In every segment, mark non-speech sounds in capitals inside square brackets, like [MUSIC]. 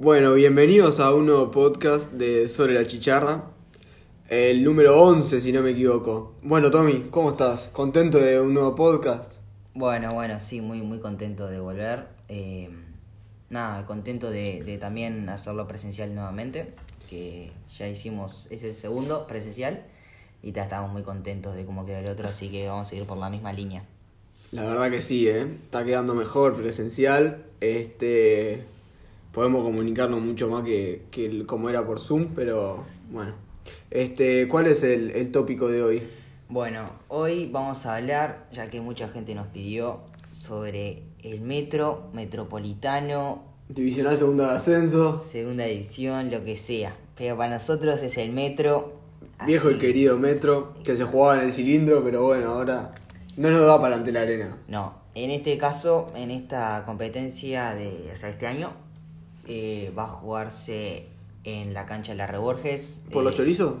Bueno, bienvenidos a un nuevo podcast de Sobre la Chicharra. El número 11, si no me equivoco. Bueno, Tommy, ¿cómo estás? ¿Contento de un nuevo podcast? Bueno, bueno, sí, muy, muy contento de volver. Eh, nada, contento de, de también hacerlo presencial nuevamente, que ya hicimos ese segundo presencial y ya estamos muy contentos de cómo quedó el otro, así que vamos a ir por la misma línea. La verdad que sí, ¿eh? Está quedando mejor presencial. Este, podemos comunicarnos mucho más que, que el- como era por Zoom, pero bueno. Este, ¿cuál es el, el tópico de hoy? Bueno, hoy vamos a hablar, ya que mucha gente nos pidió, sobre el metro metropolitano, Divisional segundo de ascenso. segunda edición, lo que sea. Pero para nosotros es el metro. Viejo y querido metro, que se jugaba en el cilindro, pero bueno, ahora no nos da para ante la arena. No, en este caso, en esta competencia de o sea, este año, eh, va a jugarse en la cancha de la Reborges. ¿Por los Eh, chorizos?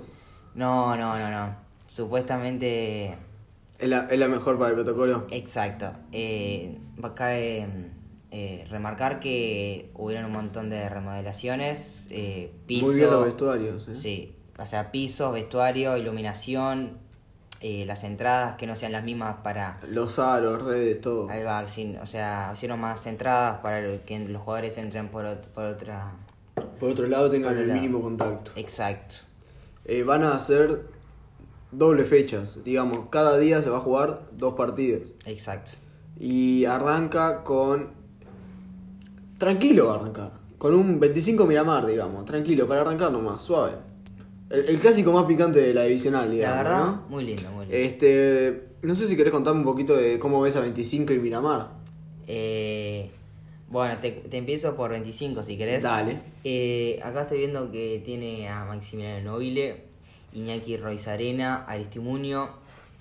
No, no, no, no. Supuestamente, Es la, es la mejor para el protocolo. exacto. Eh, cabe eh, remarcar que hubieron un montón de remodelaciones, eh, piso, Muy bien los vestuarios. ¿eh? Sí, o sea, pisos, vestuario, iluminación, eh, las entradas que no sean las mismas para Los aros, redes, todo. Ahí va, sin- o sea, hicieron más entradas para que los jugadores entren por, por otra. Por otro lado, tengan el lado. mínimo contacto. Exacto. Eh, van a hacer doble fechas. Digamos, cada día se va a jugar dos partidos. Exacto. Y arranca con. Tranquilo va a arrancar. Con un 25 Miramar, digamos. Tranquilo, para arrancar nomás, suave. El, el clásico más picante de la divisional, digamos. La verdad, ¿no? muy lindo, muy lindo. Este. No sé si querés contarme un poquito de cómo ves a 25 y Miramar. Eh, bueno, te, te empiezo por 25 si querés. Dale. Eh, acá estoy viendo que tiene a Maximiliano Nobile, Iñaki Roizarena, Aristimunio,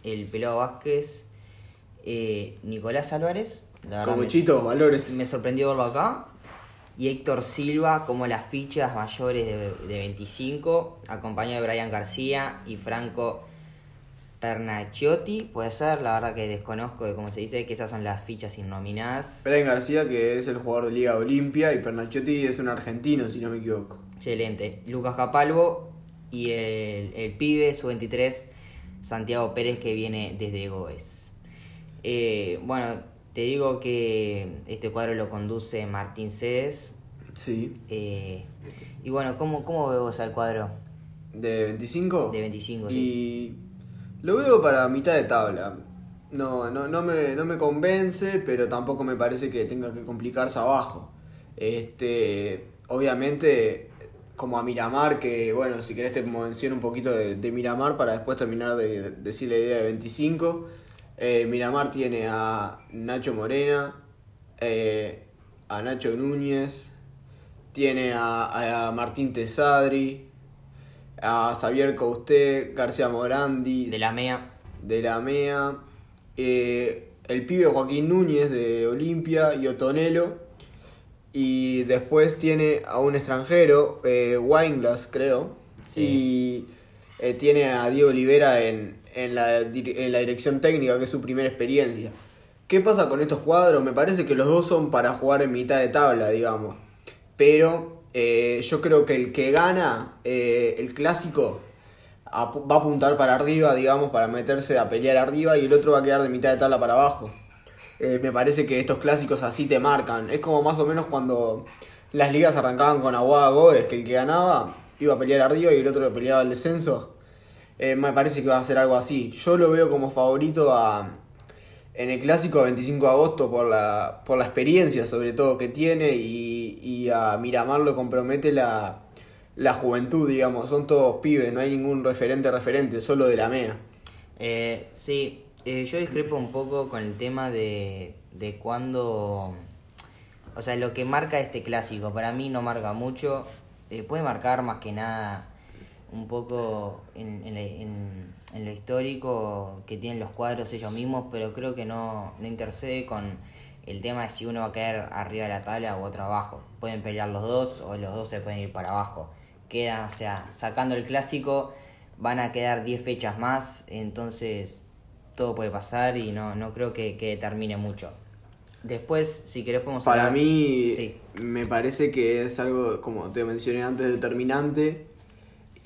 el Pelado Vázquez, eh, Nicolás Álvarez. La Como me- valores. Me sorprendió verlo acá. Y Héctor Silva como las fichas mayores de, de 25, acompañado de Brian García y Franco Pernacchiotti. Puede ser, la verdad que desconozco de cómo se dice, que esas son las fichas innominadas. Brian García, que es el jugador de Liga Olimpia, y Pernacchiotti es un argentino, si no me equivoco. Excelente. Lucas Capalvo y el, el pibe, su 23, Santiago Pérez, que viene desde Goes. Eh, bueno, te digo que este cuadro lo conduce Martín Cedes. Sí. Eh, y bueno, ¿cómo, ¿cómo ves vos al cuadro ¿De 25? de 25? sí? Y lo veo para mitad de tabla. No, no, no, me, no me convence, pero tampoco me parece que tenga que complicarse abajo. Este, obviamente, como a Miramar, que bueno, si querés te menciono un poquito de, de Miramar para después terminar de, de decir la idea de 25. Eh, Miramar tiene a Nacho Morena, eh, a Nacho Núñez, tiene a, a Martín Tesadri, a Xavier Cousté, García Morandi, De la MEA. de la MEA, eh, el pibe Joaquín Núñez de Olimpia y Otonelo. Y después tiene a un extranjero, eh, Wineglass creo. Y eh, tiene a Diego Olivera en, en, la, en la dirección técnica, que es su primera experiencia. ¿Qué pasa con estos cuadros? Me parece que los dos son para jugar en mitad de tabla, digamos. Pero eh, yo creo que el que gana eh, el clásico va a apuntar para arriba, digamos, para meterse a pelear arriba y el otro va a quedar de mitad de tabla para abajo. Eh, me parece que estos clásicos así te marcan. Es como más o menos cuando las ligas arrancaban con Aguada Goes, que el que ganaba iba a pelear arriba y el otro peleaba el descenso. Eh, me parece que va a ser algo así. Yo lo veo como favorito a, en el clásico 25 de agosto por la, por la experiencia sobre todo que tiene y, y a Miramar lo compromete la, la juventud, digamos. Son todos pibes, no hay ningún referente referente, solo de la MEA. Eh, sí, eh, yo discrepo un poco con el tema de, de cuándo... O sea, lo que marca este clásico, para mí no marca mucho. Eh, puede marcar más que nada un poco en, en, en- en lo histórico que tienen los cuadros ellos mismos, pero creo que no, no intercede con el tema de si uno va a caer arriba de la tabla o otro abajo. Pueden pelear los dos o los dos se pueden ir para abajo. Queda, o sea, sacando el clásico, van a quedar 10 fechas más, entonces todo puede pasar y no, no creo que, que termine mucho. Después, si querés podemos Para hablar- mí, Sí. me parece que es algo, como te mencioné antes, determinante.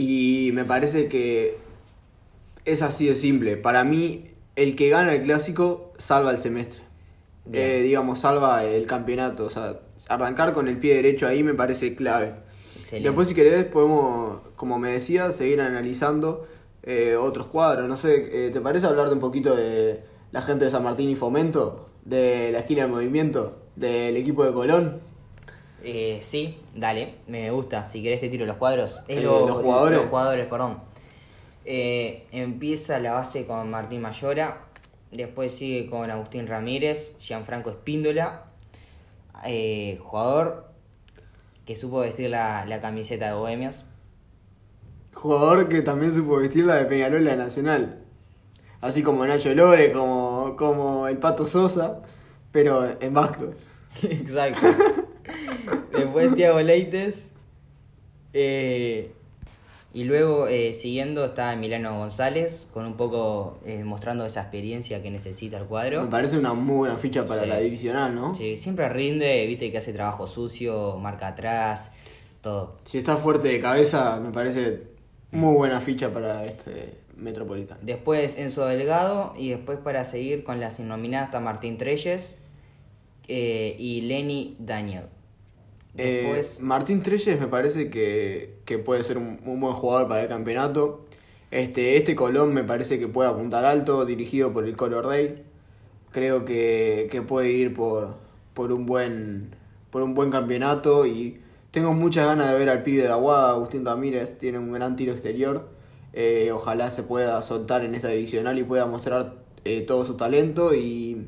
Y me parece que es así de simple. Para mí, el que gana el clásico salva el semestre. Eh, digamos, salva el campeonato. O sea, arrancar con el pie derecho ahí me parece clave. Excelente. Después, si querés, podemos, como me decía, seguir analizando eh, otros cuadros. No sé, eh, ¿te parece hablar de un poquito de la gente de San Martín y Fomento? De la esquina del movimiento, del equipo de Colón. Eh, sí, dale, me gusta. Si querés te tiro los cuadros. Es Eh, lo- los jugadores. Los jugadores, perdón. Eh, empieza la base con Martín Mayora. Después sigue con Agustín Ramírez, Gianfranco Espíndola. eh, jugador que supo vestir la, la camiseta de Bohemios. Jugador que también supo vestir la de Peñarol la Nacional. Así como Nacho Lore, como, como el Pato Sosa, pero en vasco. [LAUGHS] Exacto. Después Tiago Leites. eh, y luego eh, siguiendo está Emiliano González, con un poco eh, mostrando esa experiencia que necesita el Me cuadro. parece una muy buena ficha para Sí. la divisional, ¿no? Sí, siempre rinde, viste que hace trabajo sucio, marca atrás, todo. Si está fuerte de cabeza, me parece muy buena ficha para este Metropolitano. Después Enzo Delgado y después para seguir con las innominadas está Martín Treyes eh, y Lenny Daniel. Eh, Martín Treyes me parece que, que puede ser un, buen jugador para el campeonato. Este, este Colón me parece que puede apuntar alto, dirigido por el Color Day. Creo que, que puede ir por, por, un buen, por un buen campeonato y tengo muchas ganas de ver al pibe de Aguada, Agustín Ramírez, tiene un gran tiro exterior. Eh, ojalá se pueda soltar en esta divisional y pueda mostrar eh, todo su talento y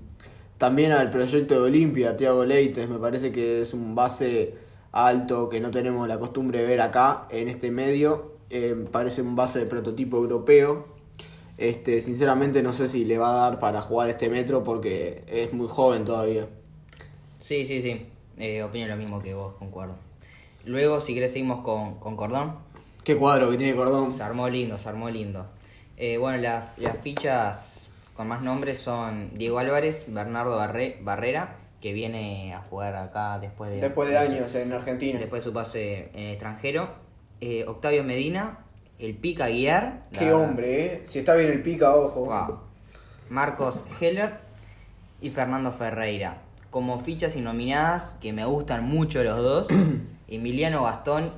también al proyecto de Olimpia, Tiago Leites, me parece que es un base alto que no tenemos la costumbre de ver acá en este medio. Eh, parece un base de prototipo europeo. Este, sinceramente no sé si le va a dar para jugar este metro porque es muy joven todavía. sí, sí, sí, eh, opino lo mismo que vos, concuerdo. Luego, si querés, seguimos con, con Cordón. Qué cuadro que tiene Cordón. Se armó lindo, se armó lindo. Eh, bueno, las, las fichas con más nombres son Diego Álvarez, Bernardo Barre- Barrera, que viene a jugar acá después de, Después de años en Argentina. después de su pase en el extranjero. Eh, Octavio Medina, el Pica Guiar. Qué hombre, ¿eh? Si está bien el pica, ojo. Wow. Marcos Heller y Fernando Ferreira. Como fichas y nominadas, que me gustan mucho los dos, [CLEARS THROAT] Emiliano Gastón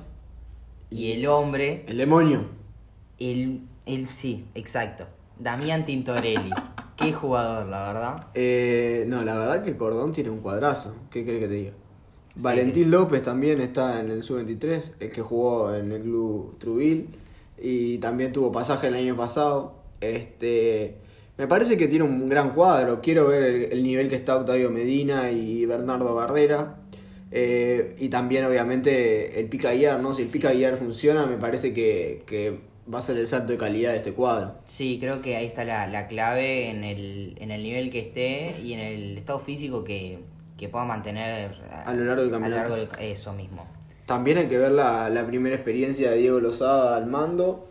y el hombre, El demonio. el, el sí, exacto, Damián Tintorelli. [LAUGHS] Qué jugador, la verdad. Eh, no, la verdad que Cordón tiene un cuadrazo. ¿Qué crees que te diga? Sí, Valentín sí. López también está en el sub-23, el que jugó en el club Trubil y también tuvo pasaje el año pasado. Este, me parece que tiene un gran cuadro. Quiero ver el, el nivel que está Octavio Medina y Bernardo Bardera. Eh, y también, obviamente, el Pica Guiar, ¿no? Si el Pica Guiar funciona, me parece que, que va a ser el salto de calidad de este cuadro. Sí, creo que ahí está la, la clave en el, en el nivel que esté y en el estado físico que, que pueda mantener A lo largo del a lo campeonato. largo del- eso mismo. También hay que ver la, la primera experiencia de Diego Lozada al mando.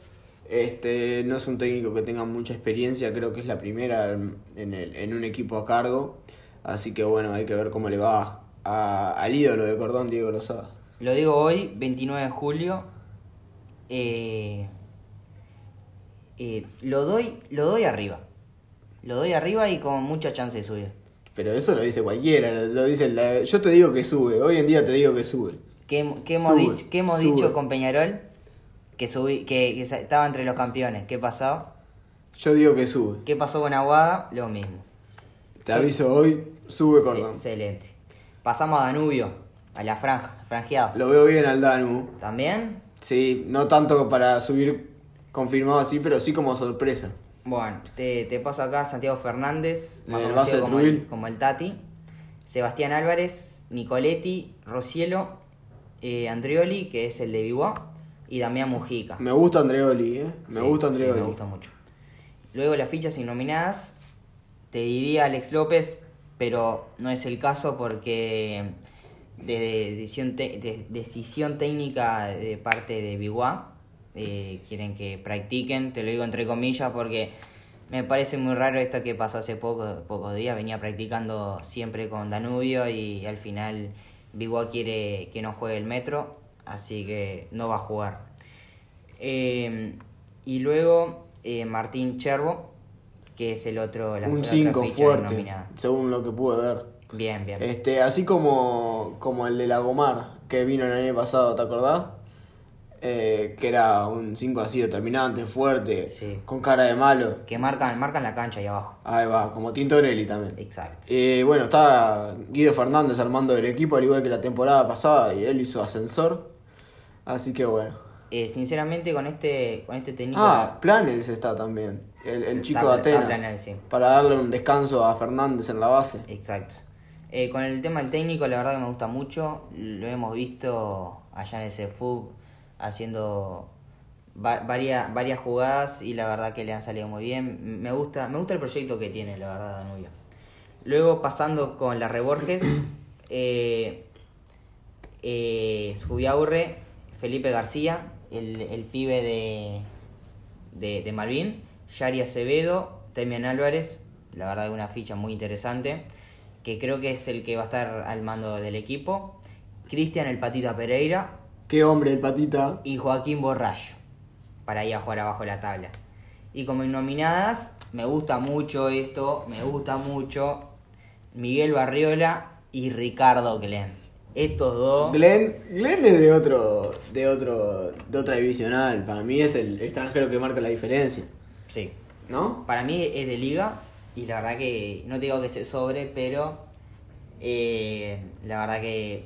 Este, no es un técnico que tenga mucha experiencia, creo que es la primera en, en el- en un equipo a cargo. Así que bueno, hay que ver cómo le va a- al ídolo de Cordón, Diego Lozada. Lo digo hoy, 29 de julio. eh, eh, lo doy lo doy arriba. Lo doy arriba y con mucha chance de subir. Pero eso lo dice cualquiera, lo, dice la- yo te digo que sube, hoy en día te digo que sube. ¿Qué, qué hemos, Sube, dicho, qué hemos sube. dicho con Peñarol? Que, subí, que, estaba entre los campeones. ¿Qué pasó? Yo digo que sube. ¿Qué pasó con Aguada? Lo mismo. Te aviso hoy, sube Sí, excelente. Pasamos a Danubio, a la franja, franjeado. Lo veo bien al Danu. ¿También? Sí, no tanto para subir confirmado así, pero sí como sorpresa. Bueno, te, te paso acá Santiago Fernández, más conocido como el, como el Tati, Sebastián Álvarez, Nicoletti, Rocielo, eh, Andrioli, que es el de Vivoa, y Damián Mujica. Me gusta Andreoli, ¿eh? Me Sí, gusta sí, Andreoli. me gusta mucho. Luego las fichas innominadas, te diría Alex López, pero no es el caso porque de decisión, te- de decisión técnica de parte de Biguá, eh, quieren que practiquen, te lo digo entre comillas porque Me parece muy raro esto que pasó hace poco, pocos días. Venía practicando siempre con Danubio y al final Biguá quiere que no juegue el metro, así que no va a jugar. Eh, y luego eh, Martín Chervo, que es el otro. la- un otra 5 ficha fuerte, según lo que pude ver. Bien, bien. Este, así como, como el de la Gomar, que vino el año pasado, ¿te acordás? Eh, que era un 5 así determinante, fuerte, Sí. con cara de malo. Que marcan, marcan la cancha ahí abajo. Ahí va, como Tintorelli también. Exacto. Eh, bueno, está Guido Fernández armando el equipo, al igual que la temporada pasada, y él hizo ascensor. Así que bueno. Eh, sinceramente, con este, con este técnico. Ah, Planes está también, el, el chico Está- de Atena. sí. Para darle un descanso a Fernández en la base. Exacto. Eh, con el tema del técnico, la verdad que me gusta mucho. Lo hemos visto allá en ese FUB haciendo va- varias, varias jugadas y la verdad que le han salido muy bien. Me gusta, me gusta el proyecto que tiene, la verdad, Danubio. Luego pasando con la Reborges, [COUGHS] eh, eh, Felipe García, el, el pibe de, de, de Malvin, Yari Acevedo, Temian Álvarez, la verdad una ficha muy interesante, que creo que es el que va a estar al mando del equipo, Cristian el Patita Pereira Qué hombre el patita. y Joaquín Borrallo, para ir a jugar abajo de la tabla. Y como nominadas, me gusta mucho esto, me gusta mucho Miguel Barriola y Ricardo Glenn. Estos dos... Glenn, Glenn es de otro, de otro, de otra divisional. Para mí es el extranjero que marca la diferencia, Sí, ¿no? Para mí es de liga y la verdad que no te digo que se sobre, pero eh, la verdad que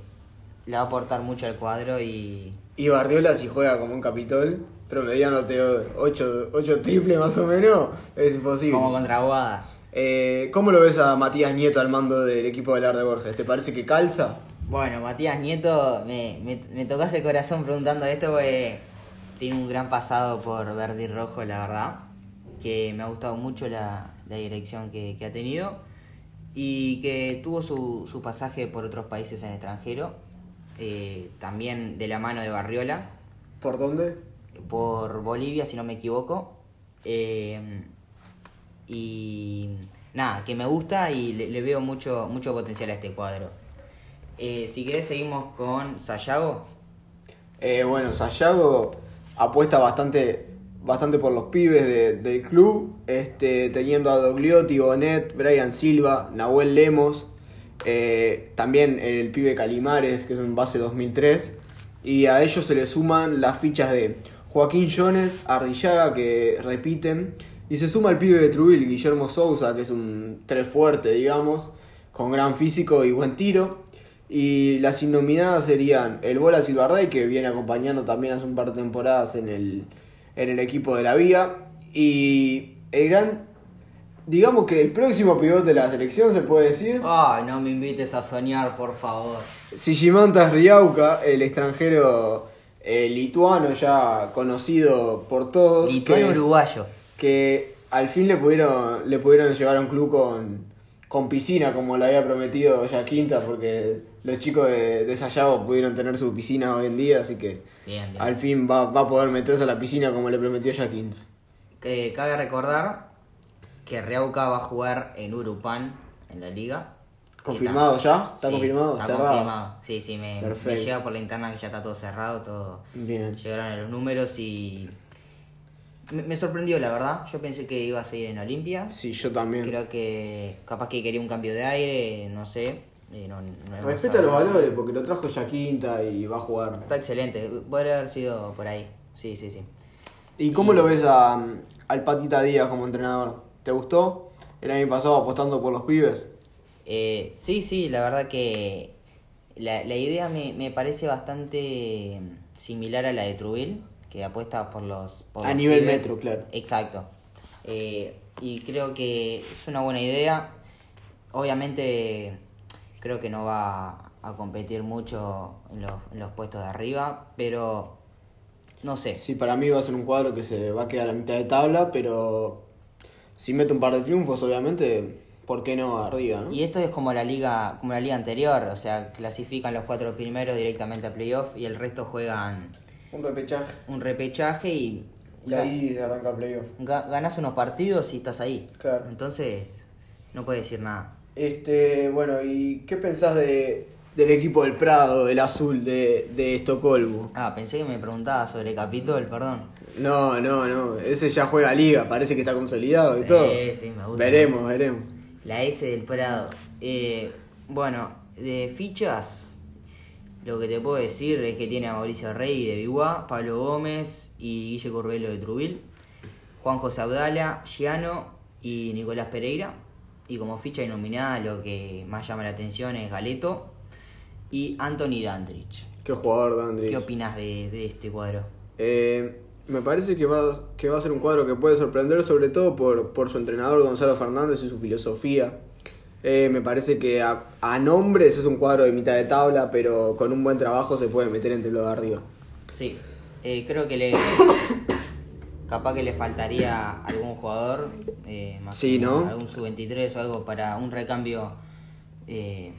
le va a aportar mucho al cuadro y Y Bardiola si juega como un capitol, promediándote 8, 8 triple más o menos, es imposible. como contra Boada. Eh, ¿Cómo lo ves a Matías Nieto al mando del equipo del Arde Borges? ¿Te parece que calza? Bueno, Matías Nieto, me, me, me tocas el corazón preguntando esto porque tiene un gran pasado por verde y rojo, la verdad. Que me ha gustado mucho la, la dirección que, que ha tenido y que tuvo su, su pasaje por otros países en el extranjero, eh, también de la mano de Barriola. ¿Por dónde? por Bolivia, si no me equivoco. Eh, y nada, que me gusta y le, le veo mucho, mucho potencial a este cuadro. Eh, si querés seguimos con Sayago. Bueno, Sayago apuesta bastante, bastante por los pibes de- del club, este, teniendo a Dogliotti, Bonet, Brian Silva, Nahuel Lemos, eh, también el pibe Calimares, que es un base 2003, y a ellos se le suman las fichas de Joaquín Jones, Ardillaga, que repiten, y se suma el pibe de Trubil, Guillermo Sousa, que es un tres fuerte, digamos, con gran físico y buen tiro. Y las innominadas serían el Bola Silvarday, que viene acompañando también hace un par de temporadas en el, en el equipo de la Vía. Y el gran, digamos que el próximo pivote de la selección se puede decir. Ay, no me invites a soñar, por favor. Sigimantas Riauca, el extranjero eh, lituano ya conocido por todos. Lituano que- uruguayo. que al fin le pudieron, le pudieron llevar a un club con, con piscina, como le había prometido ya Quinta, porque los chicos de, de Sayago pudieron tener su piscina hoy en día, así que Bien, bien. al fin va, va a poder meterse a la piscina como le prometió ya Quinta. Que cabe recordar que Riauca va a jugar en Urupan, en la liga. ¿Confirmado Está- ya? ¿Está Sí, confirmado? Está ¿Cerrado? confirmado. Sí, sí, me, me llega por la interna que ya está todo cerrado, todo. Bien. Llegaron a los números y. Me, me sorprendió, la verdad. Yo pensé que iba a seguir en Olimpia. Sí, yo también. Creo que capaz que quería un cambio de aire, no sé. no- no Respeta los valores, porque lo trajo ya Quinta y va a jugar. Está excelente. Podría haber sido por ahí. Sí, sí, sí. ¿Y cómo lo ves a, al Patita Díaz como entrenador? ¿Te gustó? El año pasado apostando por los pibes. Eh, sí, sí, la verdad que la, la idea me, me parece bastante similar a la de Trubil, que apuesta por los... por A los nivel pibes. metro, claro. Exacto. Eh, y creo que es una buena idea. Obviamente creo que no va a competir mucho en los, en los puestos de arriba, pero no sé. Sí, para mí va a ser un cuadro que se va a quedar a mitad de tabla, pero si mete un par de triunfos, obviamente, ¿por qué no arriba, no? Y esto es como la liga, como la liga anterior, o sea, clasifican los cuatro primeros directamente a playoff y el resto juegan Un repechaje. un repechaje y Y ahí se arranca playoff. Ga- ganás unos partidos y estás ahí. Claro. Entonces, no puedes decir nada. Este, bueno, ¿y qué pensás de, del equipo del Prado, el azul de, de Estocolmo? Ah, pensé que me preguntaba sobre Capitol, perdón. No, no, no, ese ya juega liga, parece que está consolidado y Sí, todo. sí, me gusta. Veremos, veremos. La S del Prado. Eh, bueno, de fichas, lo que te puedo decir es que tiene a Mauricio Rey de Biguá, Pablo Gómez y Guille Corbelo de Trubil, Juan José Abdala, Giano y Nicolás Pereira. Y como ficha denominada, lo que más llama la atención es Galeto y Anthony Dandrich. Qué jugador, Dandri. ¿Qué opinas de, de este cuadro? Eh, me parece que va, que va a ser un cuadro que puede sorprender, sobre todo por, por su entrenador Gonzalo Fernández y su filosofía. Eh, me parece que a, a nombres es un cuadro de mitad de tabla, pero con un buen trabajo se puede meter entre los de arriba. Sí, eh, creo que le. capaz que le faltaría algún jugador. eh, más Sí, ¿no? Algún sub-23 o algo para un recambio eh,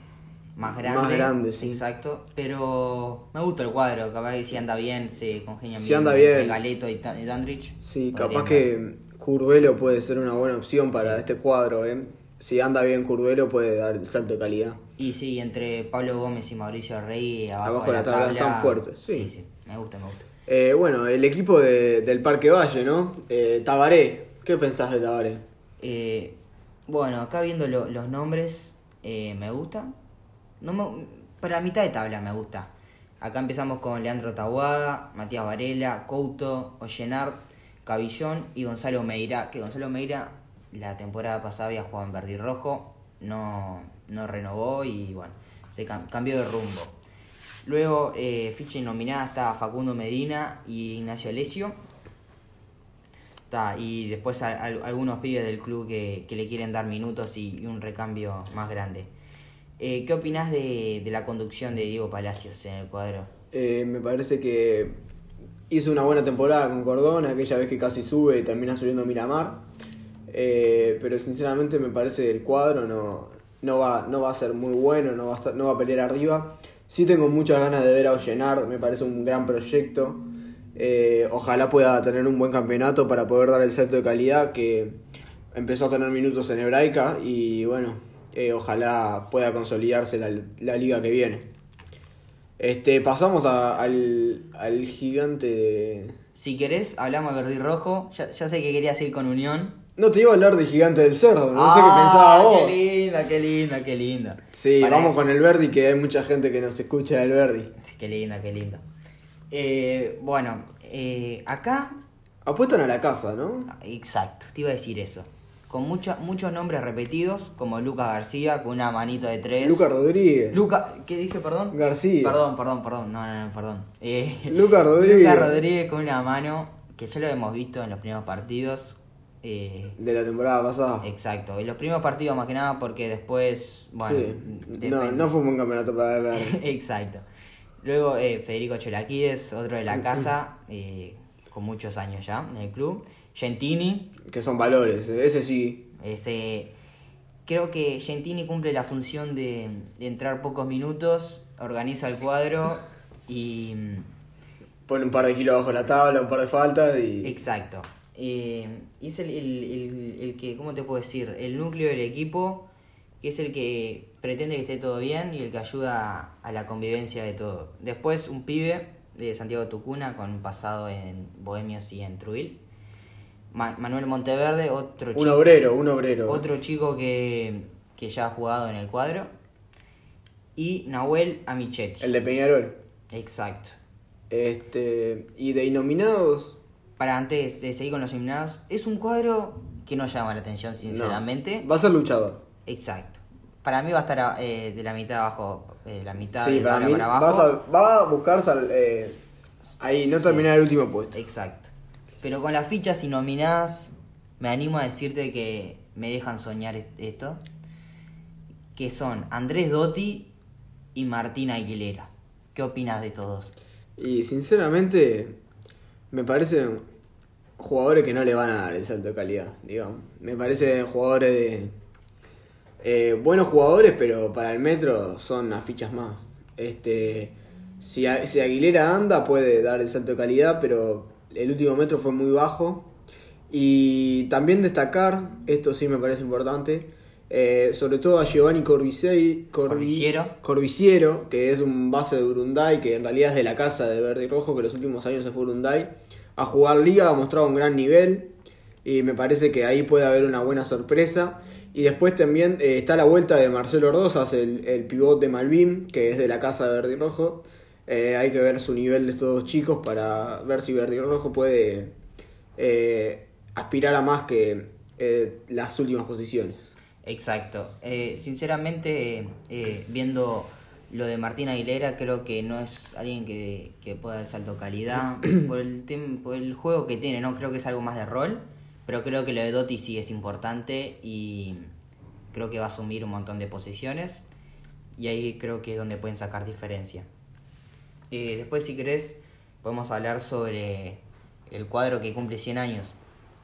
más grande. Más grande, sí. Exacto. Pero me gusta el cuadro. Capaz que si anda bien, se congenia Si bien. anda bien. Galeto y, y Dandrich. Sí, capaz que Curvelo puede ser una buena opción para este cuadro. ¿eh? Si anda bien Curvelo puede dar el salto de calidad. Y sí, entre Pablo Gómez y Mauricio Rey abajo, Abajo de la tabla están fuertes, sí. sí, sí, me gusta, me gusta. Eh, bueno, el equipo de- del Parque Valle, ¿no? Eh, Tabaré, ¿qué pensás de Tabaré? Eh, bueno, acá viendo lo- los nombres, eh, me gusta. No me- para mitad de tabla me gusta. Acá empezamos con Leandro Tahuada, Matías Varela, Couto, Ollenard, Cabillón y Gonzalo Meira. Que Gonzalo Meira la temporada pasada había jugado en verde y rojo, no, no renovó y bueno, se cam- cambió de rumbo. Luego, eh, ficha nominada está Facundo Medina y Ignacio Alesio. Ta, y después algunos pibes del club que, que le quieren dar minutos y un recambio más grande. Eh, ¿Qué opinás de, de la conducción de Diego Palacios en el cuadro? Eh, me parece que hizo una buena temporada con Cordón, aquella vez que casi sube y termina subiendo Miramar. Eh, pero sinceramente me parece que el cuadro no, no, va, no va a ser muy bueno, no va, a no va a pelear arriba. Sí tengo muchas ganas de ver a Ollenar, me parece un gran proyecto. Eh, ojalá pueda tener un buen campeonato para poder dar el salto de calidad que empezó a tener minutos en Hebraica y bueno, eh, ojalá pueda consolidarse la, la liga que viene. Este, pasamos a- al, al gigante de... Si querés, hablamos de verde y rojo. Ya, ya sé que querías ir con Unión. No te iba a hablar de gigante del cerdo, no Ah, sé qué pensaba vos. Qué linda, qué linda, qué linda. Sí, vamos con el Verdi, que hay mucha gente que nos escucha del Verdi. Qué linda, qué linda. Eh, bueno, eh, acá Apuestan a la casa, ¿no? Exacto, te iba a decir eso. Con mucha- muchos nombres repetidos, como Lucas García, con una manito de tres. Lucas Rodríguez. Luca, ¿qué dije, perdón? García. Perdón, perdón, perdón, no, no, no, perdón. Eh, Lucas [LAUGHS] Rodríguez. Lucas Rodríguez con una mano, que ya lo hemos visto en los primeros partidos. eh, De la temporada pasada. exacto, en los primeros partidos más que nada porque después, bueno, sí. No, no fue un buen campeonato para Verdi. [LAUGHS] Exacto. Luego eh, Federico Cholaquides, otro de la casa, eh, con muchos años ya en el club. Gentini, que son valores, ese sí. ese, creo que Gentini cumple la función de, de entrar pocos minutos, organiza el cuadro y... Pone un par de kilos bajo la tabla, un par de faltas y... Exacto. Eh, y es el, el- el- el que, ¿cómo te puedo decir? El núcleo del equipo, que es el que pretende que esté todo bien y el que ayuda a la convivencia de todo. Después un pibe de Santiago Tucuna con un pasado en Bohemios y en Truil. Ma- Manuel Monteverde, otro Un chico, obrero, un obrero. otro chico que, que ya ha jugado en el cuadro. Y Nahuel Amichetti. El de Peñarol. Exacto. Este, y de innominados, Para antes de seguir con los eliminados, es un cuadro que no llama la atención, sinceramente. no. va a ser luchador. Exacto. Para mí va a estar eh, de la mitad abajo, eh, la mitad Sí, de para mí para abajo. a- va a buscar sal- eh, ahí, no terminar el último puesto. Exacto. Pero con las fichas y nominadas, me animo a decirte que me dejan soñar est- esto. Que son Andrés Dotti y Martín Aguilera. ¿Qué opinas de todos? Y sinceramente, me parecen jugadores que no le van a dar el salto de calidad, digamos. Me parecen jugadores de. eh, buenos jugadores, pero para el metro son unas fichas más. Este. Si, si Aguilera anda, puede dar el salto de calidad, pero el último metro fue muy bajo. Y también destacar, esto sí me parece importante, eh, sobre todo a Giovanni. Corbiciero, que es un base de Urunday, que en realidad es de la casa de Verde y Rojo, que los últimos años se fue a Urunday, a jugar liga, ha mostrado un gran nivel y me parece que ahí puede haber una buena sorpresa. Y después también eh, está la vuelta de Marcelo Ordozas, el, el pivot de Malvin, que es de la casa de Verde y Rojo. Eh, hay que ver su nivel de estos dos chicos para ver si Verde y Rojo puede eh, aspirar a más que eh, las últimas posiciones. Exacto. Eh, sinceramente, eh, viendo lo de Martín Aguilera, creo que no es alguien que, que pueda dar salto calidad [CLEARS THROAT] por el, por el juego que tiene, ¿no? Creo que es algo más de rol, pero creo que lo de Dotti sí es importante y creo que va a asumir un montón de posiciones y ahí creo que es donde pueden sacar diferencia. Eh, después, si querés, podemos hablar sobre el cuadro que cumple 100 años.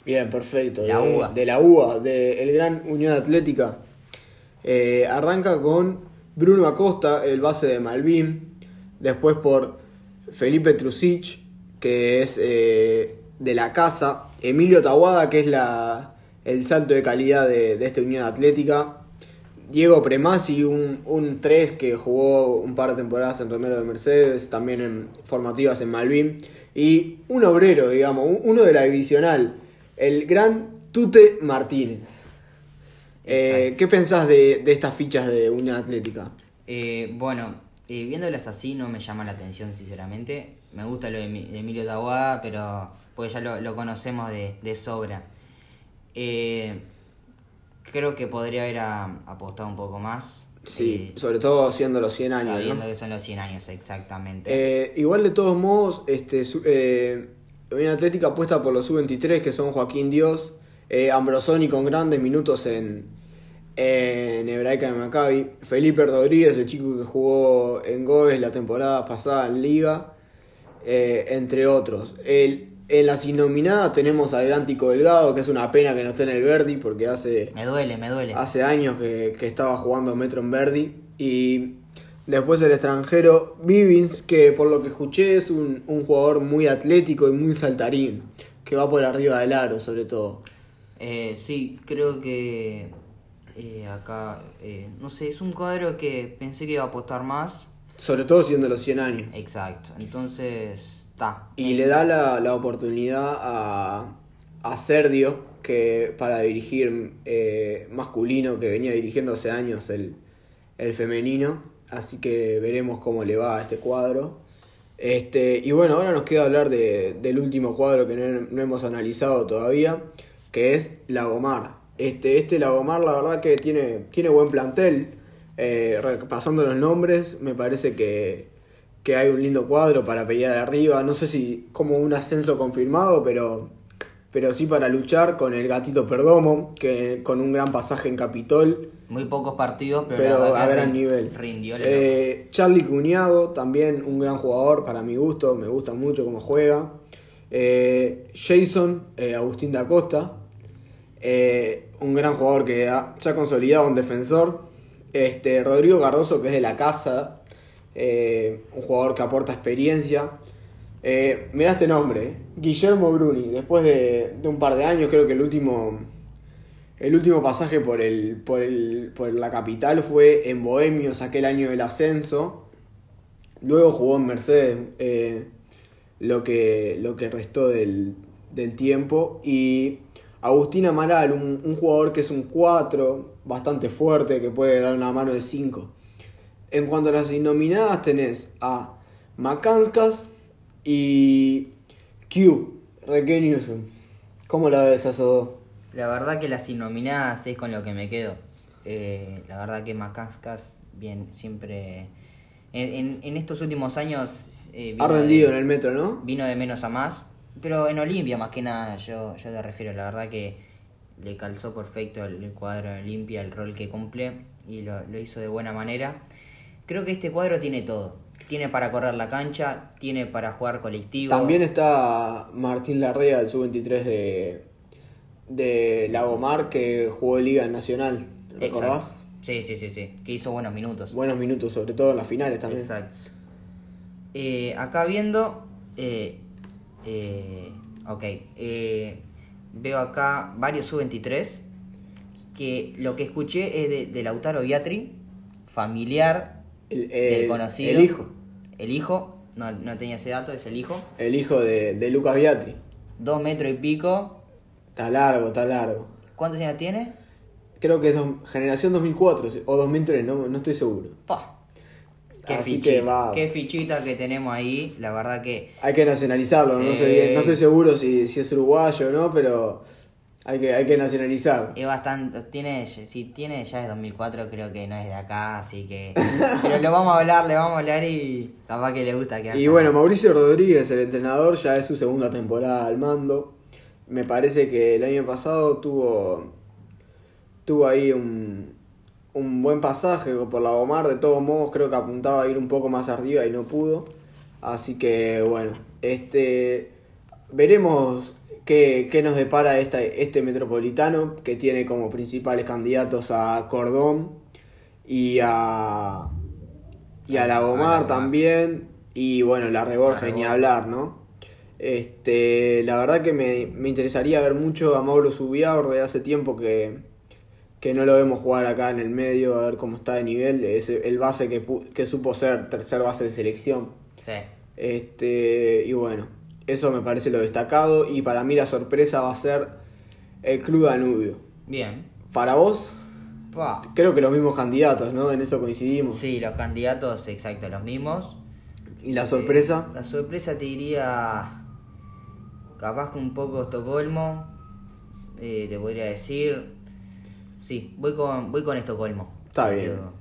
Bien, perfecto. La de, UA. de la UA, de el Gran Unión Atlética. Eh, arranca con Bruno Acosta, el base de Malvin. Después por Felipe Trusic, que es eh, de la casa. Emilio Tawada, que es la, el salto de calidad de, de esta Unión Atlética. Diego Premasi, un, un 3 que jugó un par de temporadas en Romero de Mercedes, también en formativas en Malvin. Y un obrero, digamos, un- uno de la divisional, el gran Tute Martínez. Eh. ¿Qué pensás de, de estas fichas de Unión Atlética? Eh, bueno, eh, viéndolas así no me llama la atención, sinceramente. Me gusta lo de, de Emilio Tahuada, pero pues ya lo, lo conocemos de, de sobra. Eh, creo que podría haber apostado un poco más. Sí, eh, sobre todo siendo los 100 años. ¿no? sabiendo que son los 100 años, exactamente. Eh, igual de todos modos, este, su- eh, Unión Atlética apuesta por los sub-23 que son Joaquín Dios, eh, Ambrosoni con grandes minutos en, en Hebraica de Maccabi, Felipe Rodríguez, el chico que jugó en Goes la temporada pasada en Liga, entre otros. El- en las innominadas tenemos al gran Tico Delgado, que es una pena que no esté en el Verdi porque hace me duele, me duele. Hace años que, que estaba jugando Metro en Verdi. Y después el extranjero Vivins, que por lo que escuché es un, un jugador muy atlético y muy saltarín. Que va por arriba del aro, sobre todo. Eh, sí, creo que eh, acá, eh, no sé, es un cuadro que pensé que iba a apostar más. Sobre todo siendo los 100 años. Exacto, entonces, Y le da la, la oportunidad a, a Sergio, que para dirigir eh, masculino, que venía dirigiendo hace años el, el femenino. Así que veremos cómo le va a este cuadro. Este, y bueno, ahora nos queda hablar de- del último cuadro que no, no hemos analizado todavía, que es Lagomar. Este, este Lagomar, la verdad que tiene, tiene buen plantel. Eh, repasando los nombres, me parece que, que hay un lindo cuadro para pelear arriba. No sé si como un ascenso confirmado, pero, pero sí para luchar con el gatito Perdomo, que con un gran pasaje en Capitol Muy pocos partidos, pero, pero la a gran nivel. Rindió. Eh, Charlie Cuñado, también un gran jugador para mi gusto, me gusta mucho cómo juega. Eh, Jason, eh, Agustín da Costa, un gran jugador que ha, se ha consolidado un defensor. Este, Rodrigo Cardoso, que es de la casa, eh, un jugador que aporta experiencia. Eh, mirá este nombre, eh, Guillermo Bruni, después de, un par de años, creo que el último el último pasaje por, el, por, el, por la capital fue en Bohemios, aquel año del ascenso. Luego jugó en Mercedes eh, lo, que, lo que restó del, del tiempo. Y Agustín Amaral, un, un jugador que es un 4, bastante fuerte, que puede dar una mano de 5. En cuanto a las innominadas, tenés a Macanskas y Q, Reque Newsom. ¿Cómo la ves a esos? La verdad que las innominadas es con lo que me quedo. Eh, la verdad que Macanskas, bien, siempre... En, en- en estos últimos años... eh, Ha vino rendido de- en el metro, ¿no? vino de menos a más, pero en Olimpia más que nada yo, yo te refiero, la verdad que le calzó perfecto el, el cuadro de Olimpia, el rol que cumple y lo, lo hizo de buena manera. Creo que este cuadro tiene todo, tiene para correr la cancha, tiene para jugar colectivo. También está Martín Larrea, el sub-23 de, de Lagomar, que jugó Liga Nacional. ¿Recordás? Exacto. Sí, sí, sí, sí, que hizo buenos minutos. Buenos minutos, sobre todo en las finales también. Exacto. Eh, acá viendo, eh, Eh, ok. eh, veo acá varios sub-23. Que lo que escuché es de, de Lautaro Biatri, familiar El, del el- conocido. el hijo. El hijo, no, no tenía ese dato, es el hijo. El hijo de, de Lucas Biatri. Dos metros y pico. Está largo, está largo. ¿Cuántos años tiene? Creo que es dos- generación 2004 sí, o 2003, no, no estoy seguro. Pa. Qué Así fichita, que va. qué fichita que tenemos ahí, la verdad que Hay que nacionalizarlo, no, sé bien- no estoy seguro si, si es uruguayo o no, pero hay que, hay que nacionalizarlo. es bastante, tiene, si tiene ya es 2004 creo que no es de acá, así que, [LAUGHS] pero lo vamos a hablar, le vamos a hablar y capaz que le gusta que Y bueno, Mauricio Rodríguez, el entrenador, ya es su segunda temporada al mando. Me parece que el año pasado tuvo, tuvo ahí un, un buen pasaje por la Omar. De todos modos, creo que apuntaba a ir un poco más arriba y no pudo. Así que bueno, este veremos qué, qué nos depara esta, este metropolitano que tiene como principales candidatos a Cordón y a y a A- la a Gomar Lagomar. también y bueno la Reborja ni hablar no este la verdad que me, me interesaría ver mucho a Mauro Subiaur de hace tiempo que que no lo vemos jugar acá en el medio a ver cómo está de nivel es el base que, que supo ser tercer base de selección Sí. este, y bueno, eso me parece lo destacado. Y para mí la sorpresa va a ser el Club Danubio. Bien. Para vos, creo que los mismos candidatos, ¿no? En eso coincidimos. Sí, los candidatos, exacto, los mismos. Y la sorpresa, La sorpresa te diría. Capaz que un poco Estocolmo. eh, te podría decir. Sí, voy con, voy con Estocolmo. Está bien. Pero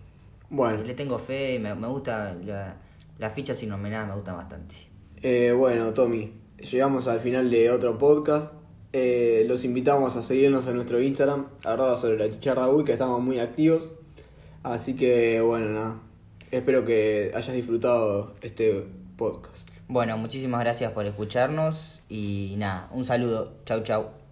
bueno, Le tengo fe, me, me gusta. La, las fichas sin me gustan bastante. Eh, bueno, Tommy, llegamos al final de otro podcast. Eh, los invitamos a seguirnos en nuestro Instagram, arroba sobre la chicharra uy, que estamos muy activos. Así que, bueno, nada. Espero que hayas disfrutado este podcast. Bueno, muchísimas gracias por escucharnos y nada, un saludo. Chau, chau.